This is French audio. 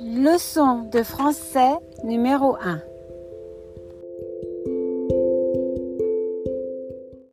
Leçon de français numéro 1.